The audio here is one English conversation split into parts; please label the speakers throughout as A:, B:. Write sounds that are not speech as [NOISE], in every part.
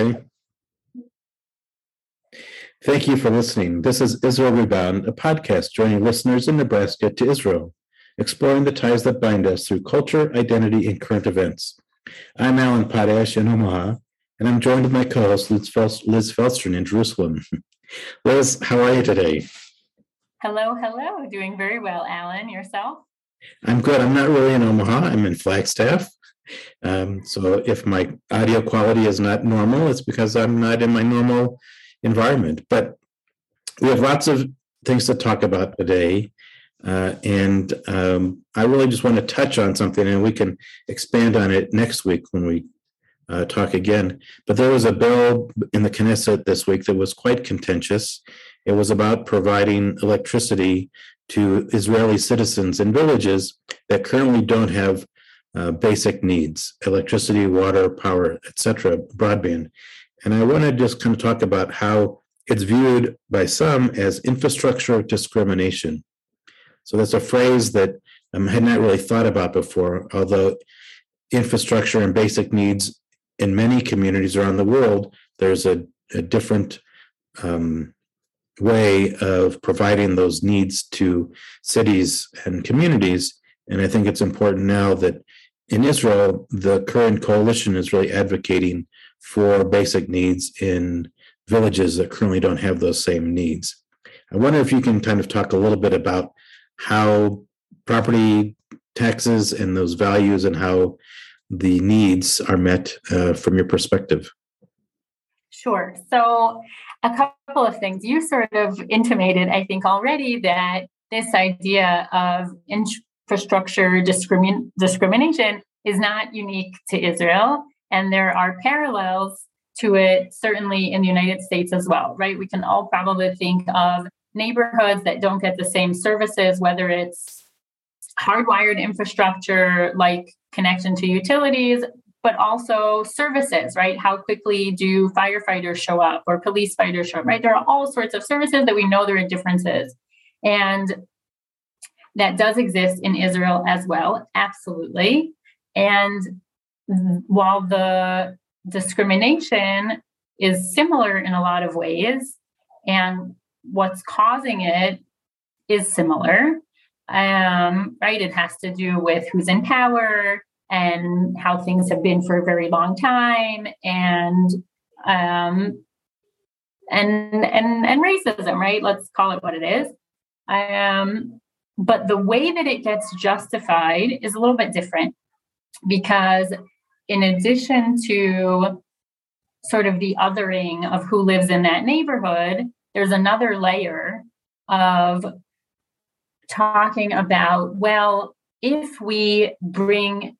A: Okay. Thank you for listening. This is Israel Rebound, a podcast joining listeners in Nebraska to Israel, exploring the ties that bind us through culture, identity, and current events. I'm Alan Potash in Omaha, and I'm joined with my co-host Liz, Felstern in Jerusalem. [LAUGHS] Liz, how are you today?
B: Hello, hello. Doing very well, Alan. Yourself?
A: I'm good. I'm not really in Omaha. I'm in Flagstaff. Um, so if my audio quality is not normal, it's because I'm not in my normal environment. But we have lots of things to talk about today. Uh, and um, I really just want to touch on something, and we can expand on it next week when we uh, talk again. But there was a bill in the Knesset this week that was quite contentious. It was about providing electricity to Israeli citizens in villages that currently don't have uh, basic needs electricity, water, power, etc., broadband. And I want to just kind of talk about how it's viewed by some as infrastructure discrimination. So that's a phrase that I um, had not really thought about before, although infrastructure and basic needs in many communities around the world, there's a, a different um, way of providing those needs to cities and communities. And I think it's important now that in Israel, the current coalition is really advocating for basic needs in villages that currently don't have those same needs. I wonder if you can kind of talk a little bit about how property taxes and those values and how the needs are met uh, from your perspective.
B: Sure. So, a couple of things. You sort of intimated, I think, already that this idea of infrastructure discrimin- discrimination is not unique to Israel. And there are parallels to it, certainly in the United States as well, right? We can all probably think of neighborhoods that don't get the same services, whether it's hardwired infrastructure like connection to utilities, but also services, right? How quickly do firefighters show up or police fighters show up, right? There are all sorts of services that we know there are differences. And that does exist in Israel as well, absolutely. And while the discrimination is similar in a lot of ways, and what's causing it is similar, um, right? It has to do with who's in power and how things have been for a very long time, and um, and and and racism, right? Let's call it what it is. Um, but the way that it gets justified is a little bit different because in addition to sort of the othering of who lives in that neighborhood, there's another layer of talking about, well, if we bring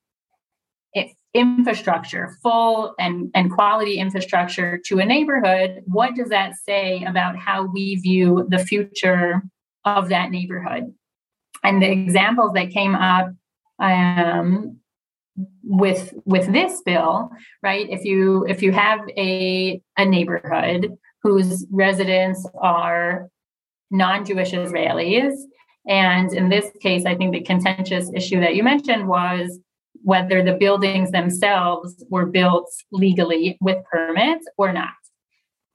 B: infrastructure, full and, and quality infrastructure to a neighborhood, what does that say about how we view the future of that neighborhood? And the examples that came up um, with with this bill, right? If you if you have a a neighborhood whose residents are non-Jewish Israelis, and in this case, I think the contentious issue that you mentioned was whether the buildings themselves were built legally with permits or not.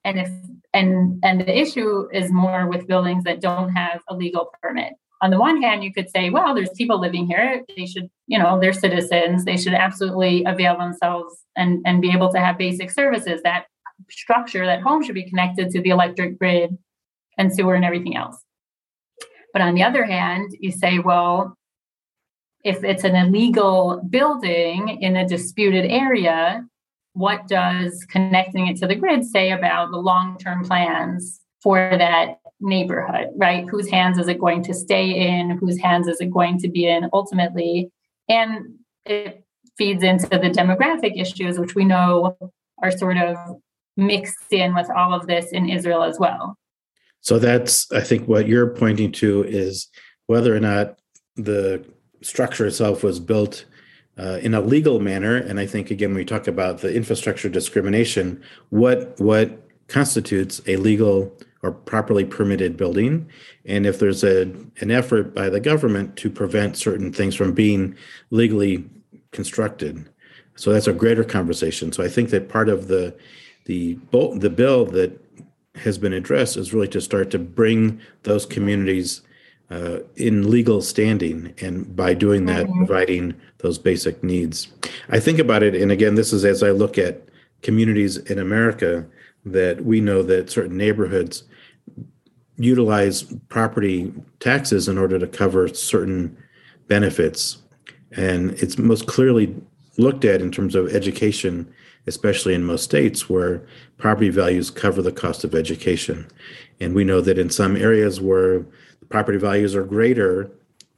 B: And if and and the issue is more with buildings that don't have a legal permit on the one hand, you could say, well, there's people living here. They should, you know, they're citizens. They should absolutely avail themselves and, and be able to have basic services. That structure, that home should be connected to the electric grid and sewer and everything else. But on the other hand, you say, well, if it's an illegal building in a disputed area, what does connecting it to the grid say about the long term plans for that neighborhood, right? Whose hands is it going to stay in? Whose hands is it going to be in ultimately? And it feeds into the demographic issues, which we know are sort of mixed in with all of this in Israel as well.
A: So that's, I think, what you're pointing to is whether or not the structure itself was built uh, in a legal manner. And I think again, when we talk about the infrastructure discrimination, what what constitutes a legal or properly permitted building. And if there's a, an effort by the government to prevent certain things from being legally constructed. So that's a greater conversation. So I think that part of the the the bill that has been addressed is really to start to bring those communities uh, in legal standing, and by doing that, mm-hmm. providing those basic needs. I think about it, and again, this is as I look at communities in America that we know that certain neighborhoods utilize property taxes in order to cover certain benefits. And it's most clearly looked at in terms of education, especially in most states where property values cover the cost of education. And we know that in some areas where property values are greater,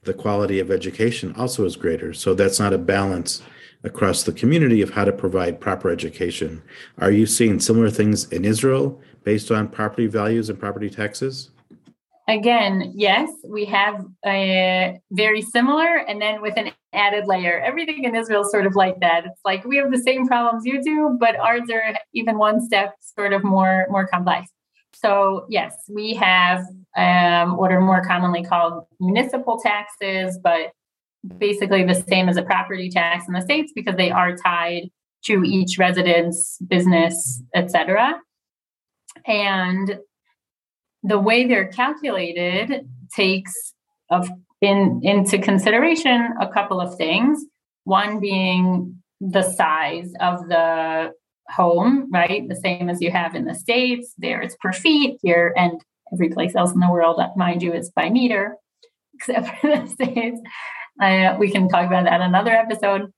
A: the quality of education also is greater. So that's not a balance across the community of how to provide proper education. Are you seeing similar things in Israel based on property values and property taxes?
B: Again, yes, we have a very similar, and then with an added layer. Everything in Israel is sort of like that. It's like we have the same problems you do, but ours are even one step sort of more more complex. So yes, we have um, what are more commonly called municipal taxes, but basically the same as a property tax in the states because they are tied to each residence, business, etc. And the way they're calculated takes of in into consideration a couple of things. One being the size of the home, right? The same as you have in the States. There it's per feet here and every place else in the world, mind you, is by meter, except for the [LAUGHS] States. Uh, we can talk about that another episode.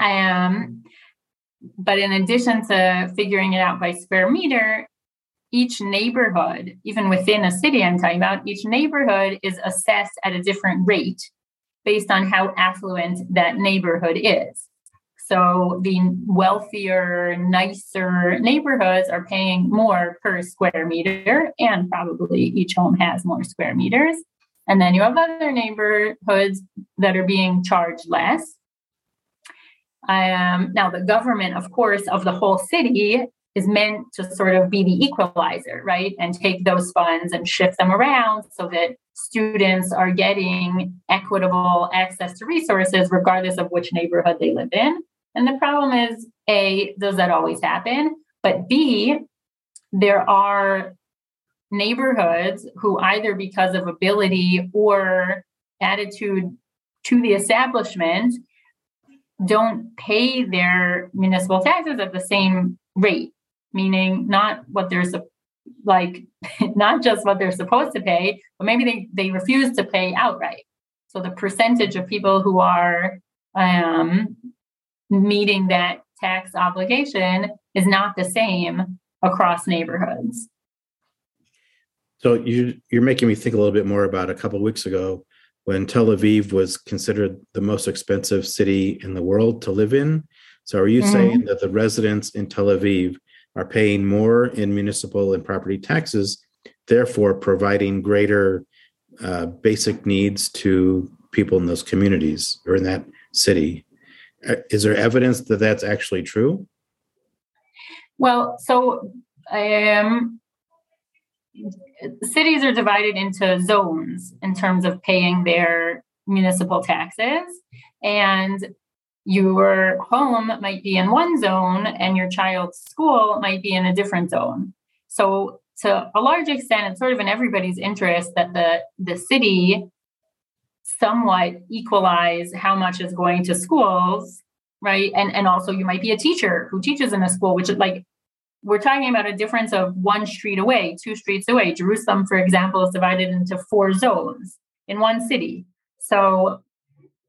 B: Um, but in addition to figuring it out by square meter, each neighborhood, even within a city I'm talking about, each neighborhood is assessed at a different rate based on how affluent that neighborhood is. So the wealthier, nicer neighborhoods are paying more per square meter, and probably each home has more square meters. And then you have other neighborhoods that are being charged less. Um, now, the government, of course, of the whole city is meant to sort of be the equalizer, right? And take those funds and shift them around so that students are getting equitable access to resources regardless of which neighborhood they live in. And the problem is A, does that always happen? But B, there are neighborhoods who either because of ability or attitude to the establishment don't pay their municipal taxes at the same rate meaning not what they're like [LAUGHS] not just what they're supposed to pay but maybe they, they refuse to pay outright. So the percentage of people who are um, meeting that tax obligation is not the same across neighborhoods
A: so you, you're making me think a little bit more about a couple weeks ago when tel aviv was considered the most expensive city in the world to live in so are you mm-hmm. saying that the residents in tel aviv are paying more in municipal and property taxes, therefore providing greater uh, basic needs to people in those communities or in that city. Uh, is there evidence that that's actually true?
B: Well, so um, cities are divided into zones in terms of paying their municipal taxes. And your home might be in one zone and your child's school might be in a different zone. So to a large extent, it's sort of in everybody's interest that the, the city somewhat equalize how much is going to schools, right? And and also you might be a teacher who teaches in a school, which is like we're talking about a difference of one street away, two streets away. Jerusalem, for example, is divided into four zones in one city. So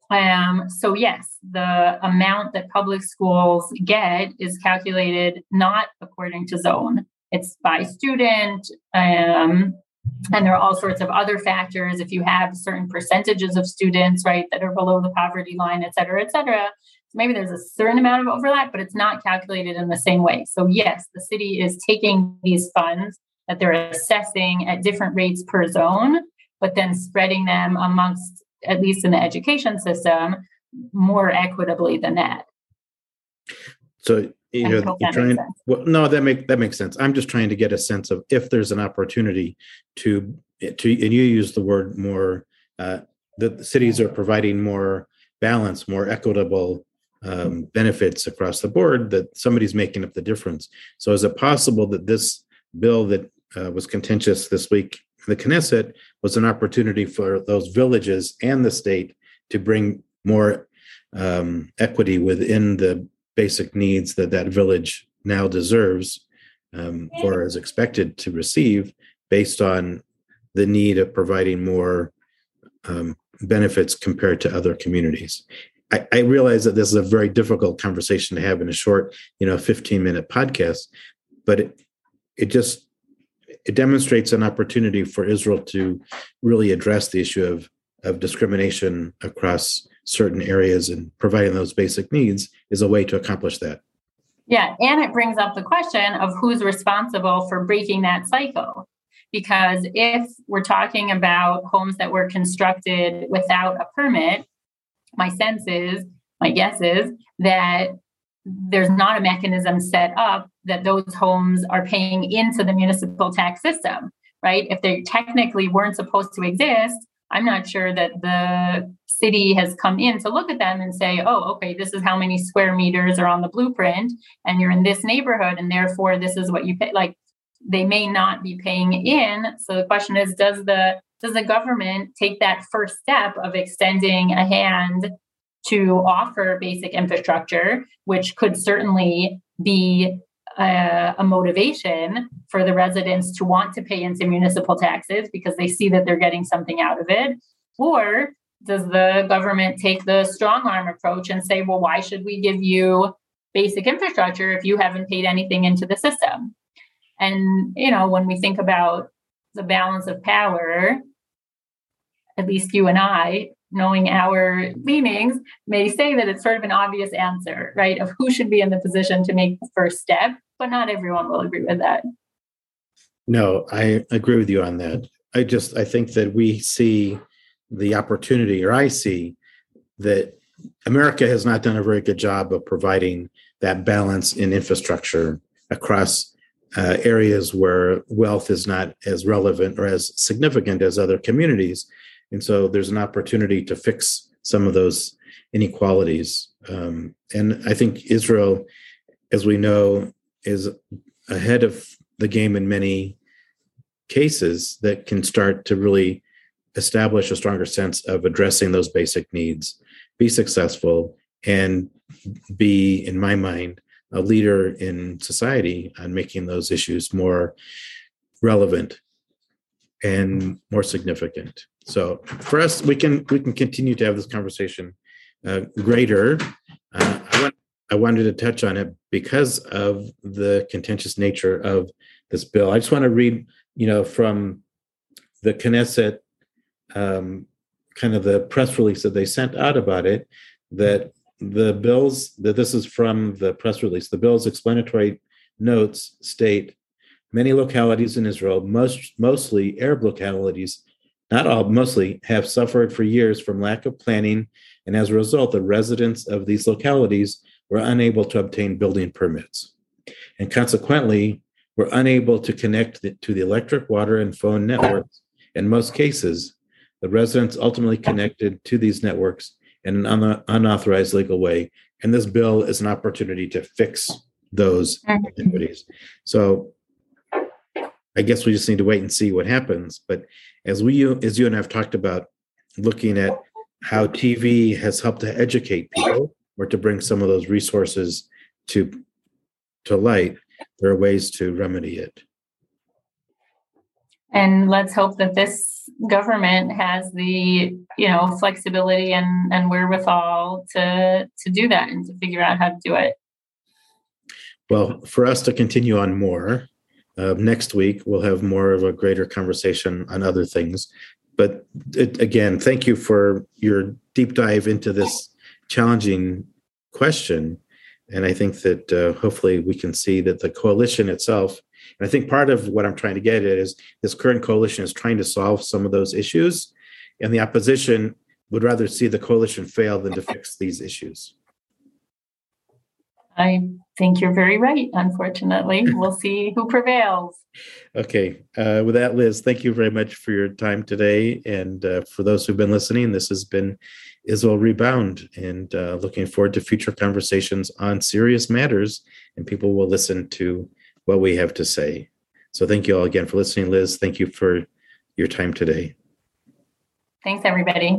B: um, so yes, the amount that public schools get is calculated not according to zone. It's by student, um, and there are all sorts of other factors. If you have certain percentages of students, right, that are below the poverty line, et cetera, et cetera, maybe there's a certain amount of overlap, but it's not calculated in the same way. So yes, the city is taking these funds that they're assessing at different rates per zone, but then spreading them amongst at least in the education system, more equitably than that.
A: So you know, you're trying. Well, no, that make that makes sense. I'm just trying to get a sense of if there's an opportunity to to, and you use the word more. Uh, the cities are providing more balance, more equitable um, benefits across the board, that somebody's making up the difference. So, is it possible that this bill that uh, was contentious this week in the Knesset was an opportunity for those villages and the state to bring more um, equity within the basic needs that that village now deserves um, or is expected to receive based on the need of providing more um, benefits compared to other communities. I, I, realize that this is a very difficult conversation to have in a short, you know, 15 minute podcast, but it, it just it demonstrates an opportunity for Israel to really address the issue of of discrimination across certain areas and providing those basic needs is a way to accomplish that.
B: Yeah, and it brings up the question of who's responsible for breaking that cycle. Because if we're talking about homes that were constructed without a permit, my sense is, my guess is that there's not a mechanism set up that those homes are paying into the municipal tax system, right? If they technically weren't supposed to exist, I'm not sure that the city has come in to look at them and say, oh, okay, this is how many square meters are on the blueprint, and you're in this neighborhood, and therefore this is what you pay. Like they may not be paying in. So the question is, does the does the government take that first step of extending a hand to offer basic infrastructure, which could certainly be a, a, motivation for the residents to want to pay into municipal taxes because they see that they're getting something out of it? Or does the government take the strong arm approach and say, well, why should we give you basic infrastructure if you haven't paid anything into the system? And, you know, when we think about the balance of power, at least you and I, knowing our leanings, may say that it's sort of an obvious answer, right? Of who should be in the position to make the first step, but not everyone will agree with that.
A: No, I agree with you on that. I just I think that we see the opportunity, or I see that America has not done a very good job of providing that balance in infrastructure across uh, areas where wealth is not as relevant or as significant as other communities. And so there's an opportunity to fix some of those inequalities. Um, and I think Israel, as we know, is ahead of the game in many cases that can start to really establish a stronger sense of addressing those basic needs, be successful, and be, in my mind, a leader in society on making those issues more relevant and more significant. So for us, we can we can continue to have this conversation uh, greater. Uh, I, want, I wanted to touch on it because of the contentious nature of this bill. I just want to read, you know, from the Knesset um, kind of the press release that they sent out about it that the bills that this is from the press release the bill's explanatory notes state many localities in israel most mostly arab localities not all mostly have suffered for years from lack of planning and as a result the residents of these localities were unable to obtain building permits and consequently were unable to connect to the electric water and phone networks in most cases the residents ultimately connected to these networks in an un- unauthorized legal way. And this bill is an opportunity to fix those mm-hmm. iniquities. So I guess we just need to wait and see what happens. But as we, as you and I have talked about, looking at how TV has helped to educate people or to bring some of those resources to to light, there are ways to remedy it.
B: And let's hope that this government has the you know flexibility and and wherewithal to to do that and to figure out how to do it
A: well for us to continue on more uh, next week we'll have more of a greater conversation on other things. But it, again thank you for your deep dive into this challenging question. And i think that uh, hopefully we can see that the coalition itself and I think part of what I'm trying to get at is this current coalition is trying to solve some of those issues, and the opposition would rather see the coalition fail than to fix these issues.
B: I think you're very right. Unfortunately, [LAUGHS] we'll see who prevails.
A: Okay. Uh, with that, Liz, thank you very much for your time today. And uh, for those who've been listening, this has been Israel Rebound and uh, looking forward to future conversations on serious matters. And people will listen to what we have to say. So thank you all again for listening, Liz. Thank you for your time today.
B: Thanks, everybody.